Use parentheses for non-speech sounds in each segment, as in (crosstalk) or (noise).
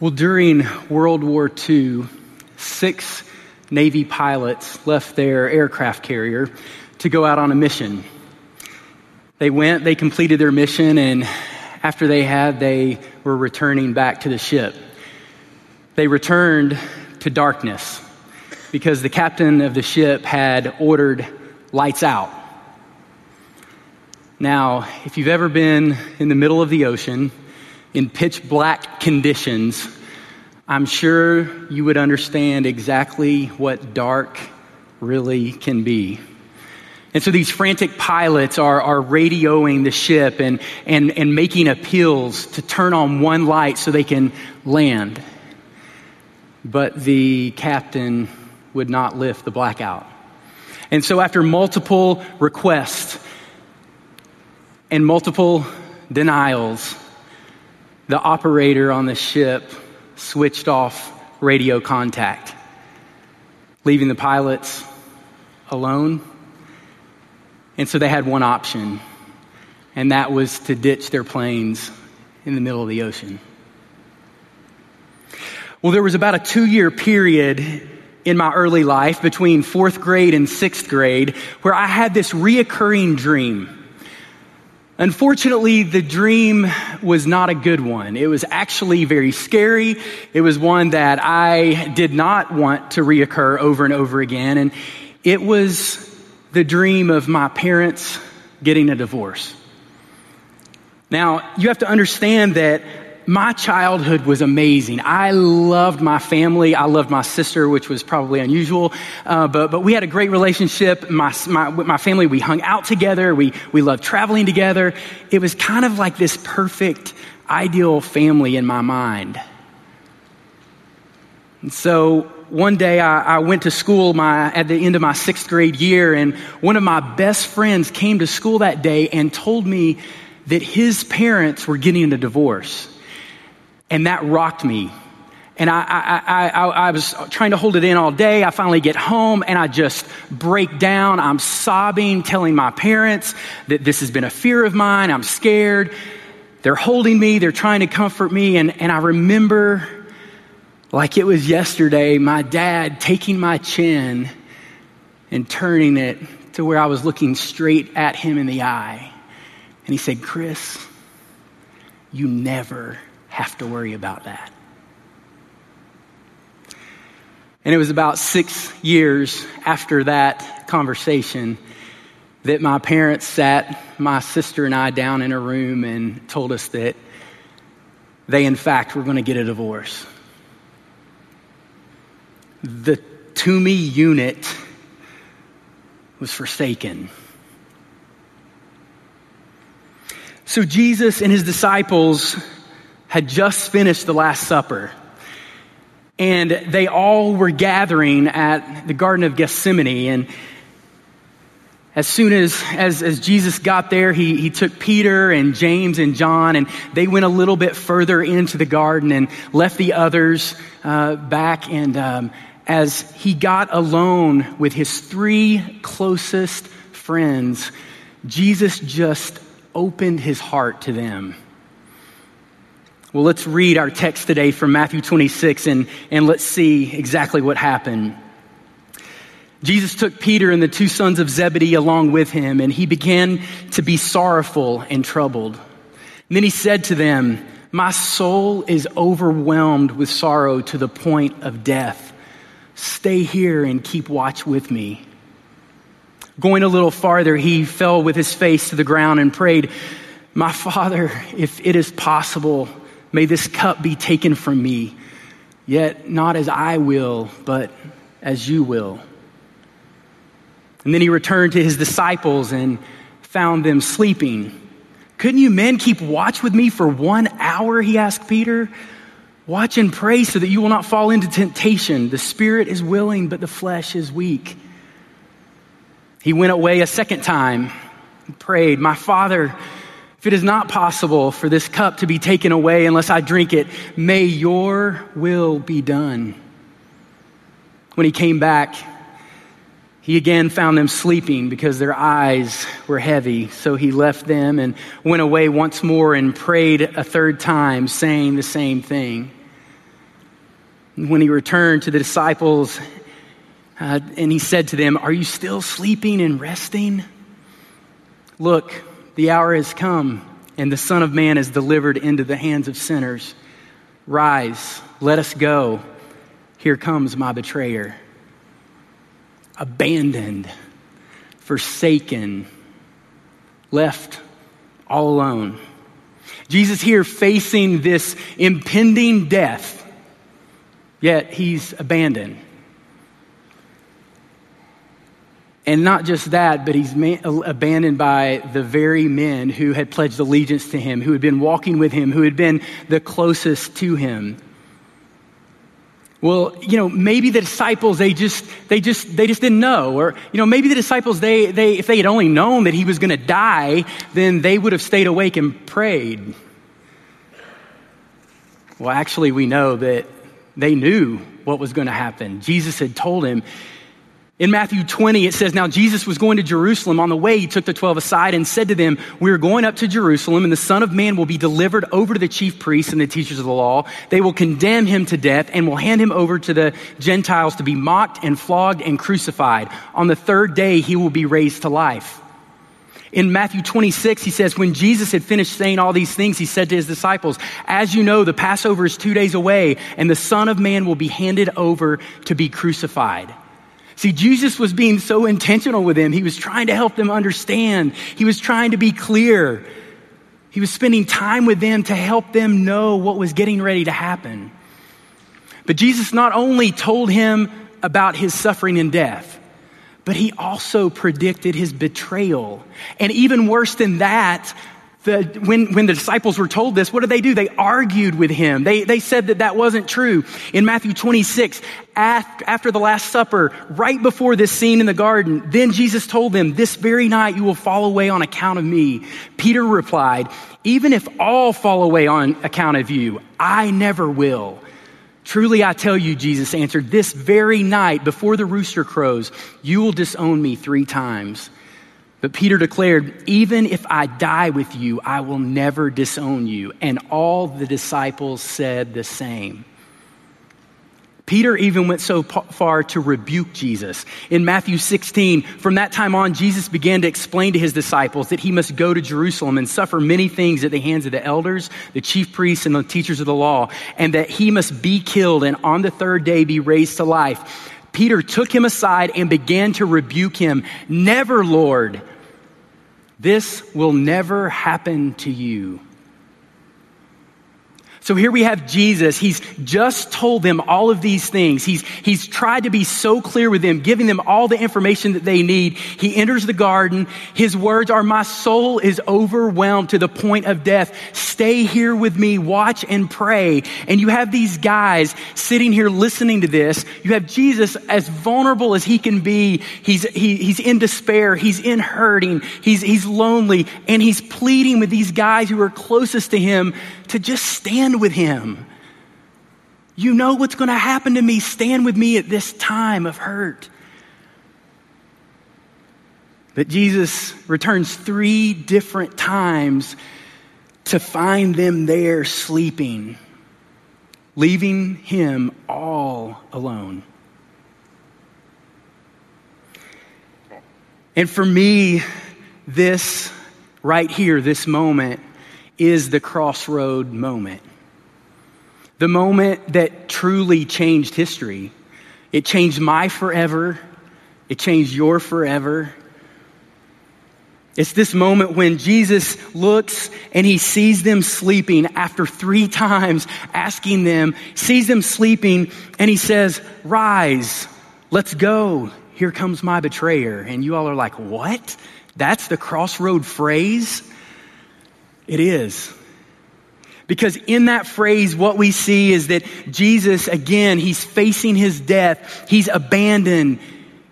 Well, during World War II, six Navy pilots left their aircraft carrier to go out on a mission. They went, they completed their mission, and after they had, they were returning back to the ship. They returned to darkness because the captain of the ship had ordered lights out. Now, if you've ever been in the middle of the ocean in pitch black conditions, I'm sure you would understand exactly what dark really can be. And so these frantic pilots are, are radioing the ship and, and, and making appeals to turn on one light so they can land. But the captain would not lift the blackout. And so, after multiple requests and multiple denials, the operator on the ship switched off radio contact, leaving the pilots alone. And so they had one option, and that was to ditch their planes in the middle of the ocean. Well, there was about a two year period in my early life between fourth grade and sixth grade where I had this reoccurring dream. Unfortunately, the dream was not a good one. It was actually very scary. It was one that I did not want to reoccur over and over again. And it was the dream of my parents getting a divorce. Now, you have to understand that my childhood was amazing. I loved my family. I loved my sister, which was probably unusual. Uh, but, but we had a great relationship. My, my, my family, we hung out together. We, we loved traveling together. It was kind of like this perfect, ideal family in my mind. And so one day I, I, went to school my, at the end of my sixth grade year, and one of my best friends came to school that day and told me that his parents were getting a divorce. And that rocked me. And I, I, I, I, was trying to hold it in all day. I finally get home and I just break down. I'm sobbing, telling my parents that this has been a fear of mine. I'm scared. They're holding me, they're trying to comfort me. And, and I remember, like it was yesterday, my dad taking my chin and turning it to where I was looking straight at him in the eye. And he said, Chris, you never have to worry about that. And it was about six years after that conversation that my parents sat my sister and I down in a room and told us that they, in fact, were going to get a divorce. The Toomey unit was forsaken. So Jesus and his disciples had just finished the Last Supper. And they all were gathering at the Garden of Gethsemane. And as soon as, as, as Jesus got there, he, he took Peter and James and John, and they went a little bit further into the garden and left the others uh, back. And um, as he got alone with his three closest friends, Jesus just opened his heart to them. Well, let's read our text today from Matthew 26 and, and let's see exactly what happened. Jesus took Peter and the two sons of Zebedee along with him, and he began to be sorrowful and troubled. And then he said to them, My soul is overwhelmed with sorrow to the point of death. Stay here and keep watch with me. Going a little farther, he fell with his face to the ground and prayed, My father, if it is possible, May this cup be taken from me, yet not as I will, but as you will. And then he returned to his disciples and found them sleeping. Couldn't you men keep watch with me for one hour? He asked Peter. Watch and pray so that you will not fall into temptation. The spirit is willing, but the flesh is weak. He went away a second time and prayed, My father, if it is not possible for this cup to be taken away unless I drink it, may your will be done. When he came back, he again found them sleeping because their eyes were heavy. So he left them and went away once more and prayed a third time, saying the same thing. When he returned to the disciples, uh, and he said to them, Are you still sleeping and resting? Look, the hour has come, and the Son of Man is delivered into the hands of sinners. Rise, let us go. Here comes my betrayer. Abandoned, forsaken, left all alone. Jesus here facing this impending death, yet he's abandoned. And not just that, but he's abandoned by the very men who had pledged allegiance to him, who had been walking with him, who had been the closest to him. Well, you know, maybe the disciples, they just, they just, they just didn't know. Or, you know, maybe the disciples, they, they, if they had only known that he was going to die, then they would have stayed awake and prayed. Well, actually, we know that they knew what was going to happen. Jesus had told him, in Matthew 20, it says, Now Jesus was going to Jerusalem. On the way, he took the 12 aside and said to them, We are going up to Jerusalem, and the Son of Man will be delivered over to the chief priests and the teachers of the law. They will condemn him to death and will hand him over to the Gentiles to be mocked and flogged and crucified. On the third day, he will be raised to life. In Matthew 26, he says, When Jesus had finished saying all these things, he said to his disciples, As you know, the Passover is two days away, and the Son of Man will be handed over to be crucified. See, Jesus was being so intentional with them. He was trying to help them understand. He was trying to be clear. He was spending time with them to help them know what was getting ready to happen. But Jesus not only told him about his suffering and death, but he also predicted his betrayal. And even worse than that, the, when, when the disciples were told this, what did they do? They argued with him. They, they said that that wasn't true. In Matthew 26, after, after the Last Supper, right before this scene in the garden, then Jesus told them, This very night you will fall away on account of me. Peter replied, Even if all fall away on account of you, I never will. Truly I tell you, Jesus answered, This very night before the rooster crows, you will disown me three times. But Peter declared, Even if I die with you, I will never disown you. And all the disciples said the same. Peter even went so far to rebuke Jesus. In Matthew 16, from that time on, Jesus began to explain to his disciples that he must go to Jerusalem and suffer many things at the hands of the elders, the chief priests, and the teachers of the law, and that he must be killed and on the third day be raised to life. Peter took him aside and began to rebuke him. Never, Lord. This will never happen to you. So here we have Jesus. He's just told them all of these things. He's, he's tried to be so clear with them, giving them all the information that they need. He enters the garden. His words are, My soul is overwhelmed to the point of death. Stay here with me, watch and pray. And you have these guys sitting here listening to this. You have Jesus as vulnerable as he can be. He's, he, he's in despair. He's in hurting. He's, he's lonely. And he's pleading with these guys who are closest to him to just stand with him. You know what's going to happen to me. Stand with me at this time of hurt. But Jesus returns three different times to find them there sleeping, leaving him all alone. And for me, this right here, this moment, is the crossroad moment. The moment that truly changed history. It changed my forever. It changed your forever. It's this moment when Jesus looks and he sees them sleeping after three times asking them, sees them sleeping, and he says, Rise, let's go. Here comes my betrayer. And you all are like, What? That's the crossroad phrase? It is. Because in that phrase, what we see is that Jesus, again, he's facing his death. He's abandoned.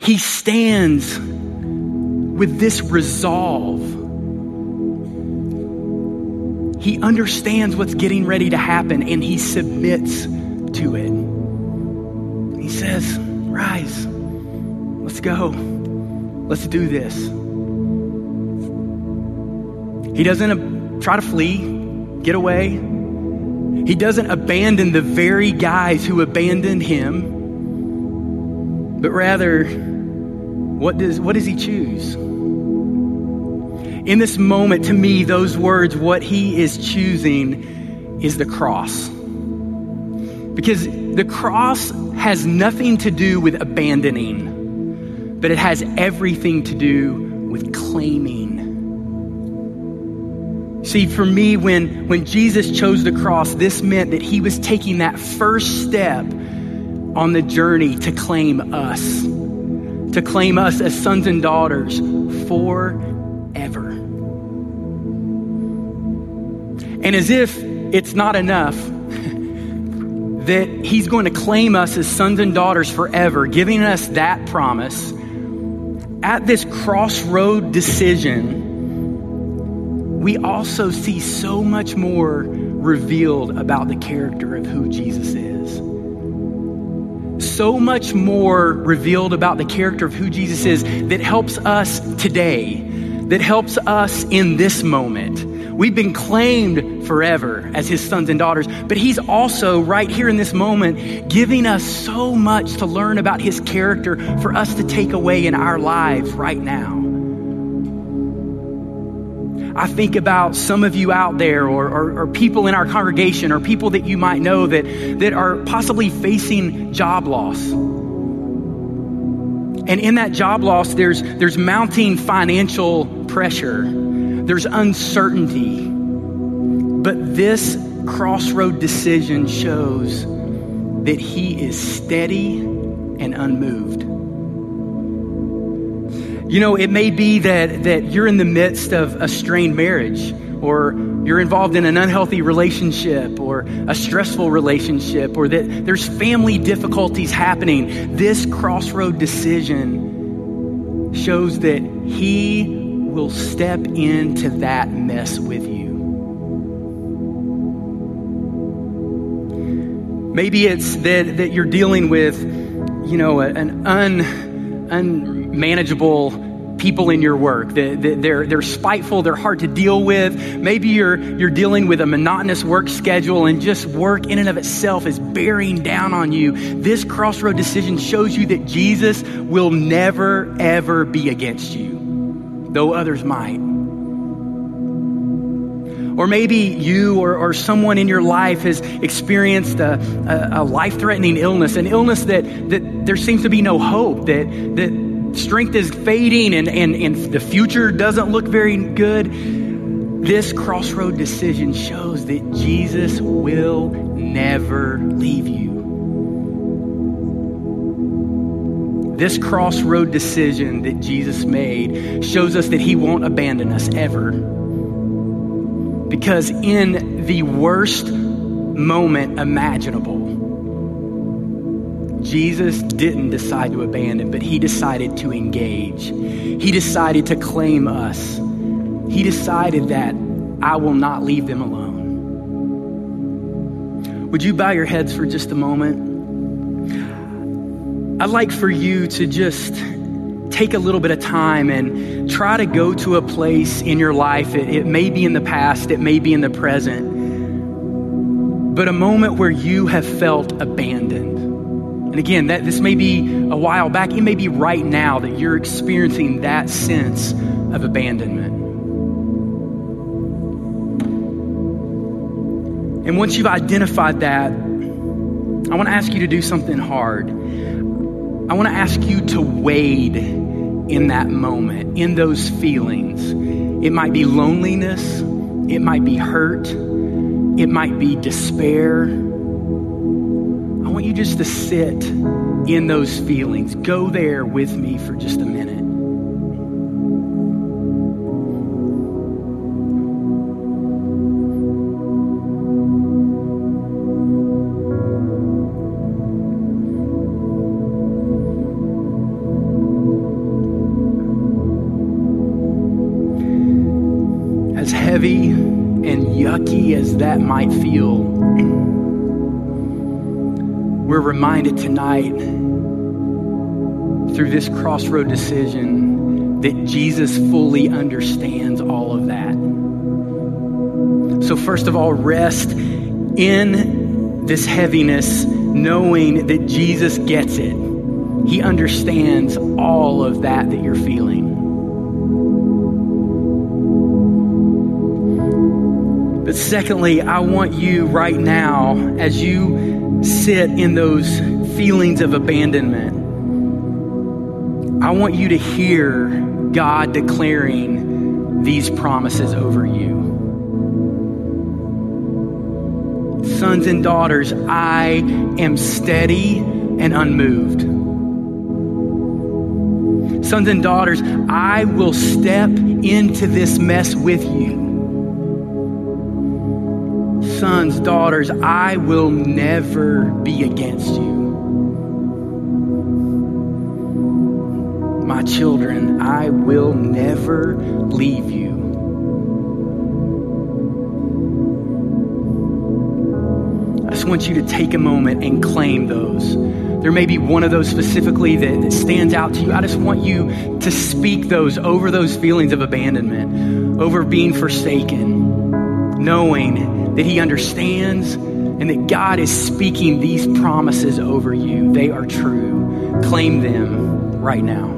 He stands with this resolve. He understands what's getting ready to happen and he submits to it. He says, Rise, let's go, let's do this. He doesn't try to flee, get away. He doesn't abandon the very guys who abandoned him, but rather, what does, what does he choose? In this moment, to me, those words, what he is choosing is the cross. Because the cross has nothing to do with abandoning, but it has everything to do with claiming. See, for me, when, when Jesus chose the cross, this meant that he was taking that first step on the journey to claim us, to claim us as sons and daughters forever. And as if it's not enough, (laughs) that He's going to claim us as sons and daughters forever, giving us that promise. At this crossroad decision, we also see so much more revealed about the character of who Jesus is. So much more revealed about the character of who Jesus is that helps us today, that helps us in this moment We've been claimed forever as his sons and daughters, but he's also right here in this moment giving us so much to learn about his character for us to take away in our lives right now. I think about some of you out there, or, or, or, people in our congregation, or people that you might know that, that are possibly facing job loss. And in that job loss, there's, there's mounting financial pressure there's uncertainty. But this crossroad decision shows that he is steady and unmoved. You know, it may be that, that you're in the midst of a strained marriage, or you're involved in an unhealthy relationship, or a stressful relationship, or that there's family difficulties happening. This crossroad decision shows that he will step into that mess with you. Maybe it's that, that you're dealing with, you know, an un, unmanageable people in your work. They're, they're spiteful, they're hard to deal with. Maybe you're, you're dealing with a monotonous work schedule and just work in and of itself is bearing down on you. This crossroad decision shows you that Jesus will never, ever be against you though others might. Or maybe you or, or someone in your life has experienced a, a, a life threatening illness, an illness that, that there seems to be no hope, that, that strength is fading and, and, and the future doesn't look very good. This crossroad decision shows that Jesus will never leave you. This crossroad decision that Jesus made shows us that he won't abandon us ever. Because in the worst moment imaginable, Jesus didn't decide to abandon, but he decided to engage. He decided to claim us. He decided that I will not leave them alone. Would you bow your heads for just a moment? I'd like for you to just take a little bit of time and try to go to a place in your life. It, it, may be in the past, it may be in the present, but a moment where you have felt abandoned. And again, that this may be a while back, it may be right now that you're experiencing that sense of abandonment. And once you've identified that, I want to ask you to do something hard. I want to ask you to wade in that moment, in those feelings. It might be loneliness, it might be hurt, it might be despair. I want you just to sit in those feelings. Go there with me for just a minute. Reminded tonight through this crossroad decision that Jesus fully understands all of that. So, first of all, rest in this heaviness, knowing that Jesus gets it. He understands all of that that you're feeling. But secondly, I want you right now, as you sit in those feelings of abandonment, I want you to hear God declaring these promises over you. Sons and daughters, I am steady and unmoved. Sons and daughters, I will step into this mess with you sons, daughters, I will never be against you. My children, I will never leave you. I just want you to take a moment and claim those. There may be one of those specifically that, that stands out to you. I just want you to speak those over those feelings of abandonment, over being forsaken, knowing that He understands, and that God is speaking these promises over you. They are true. Claim them right now.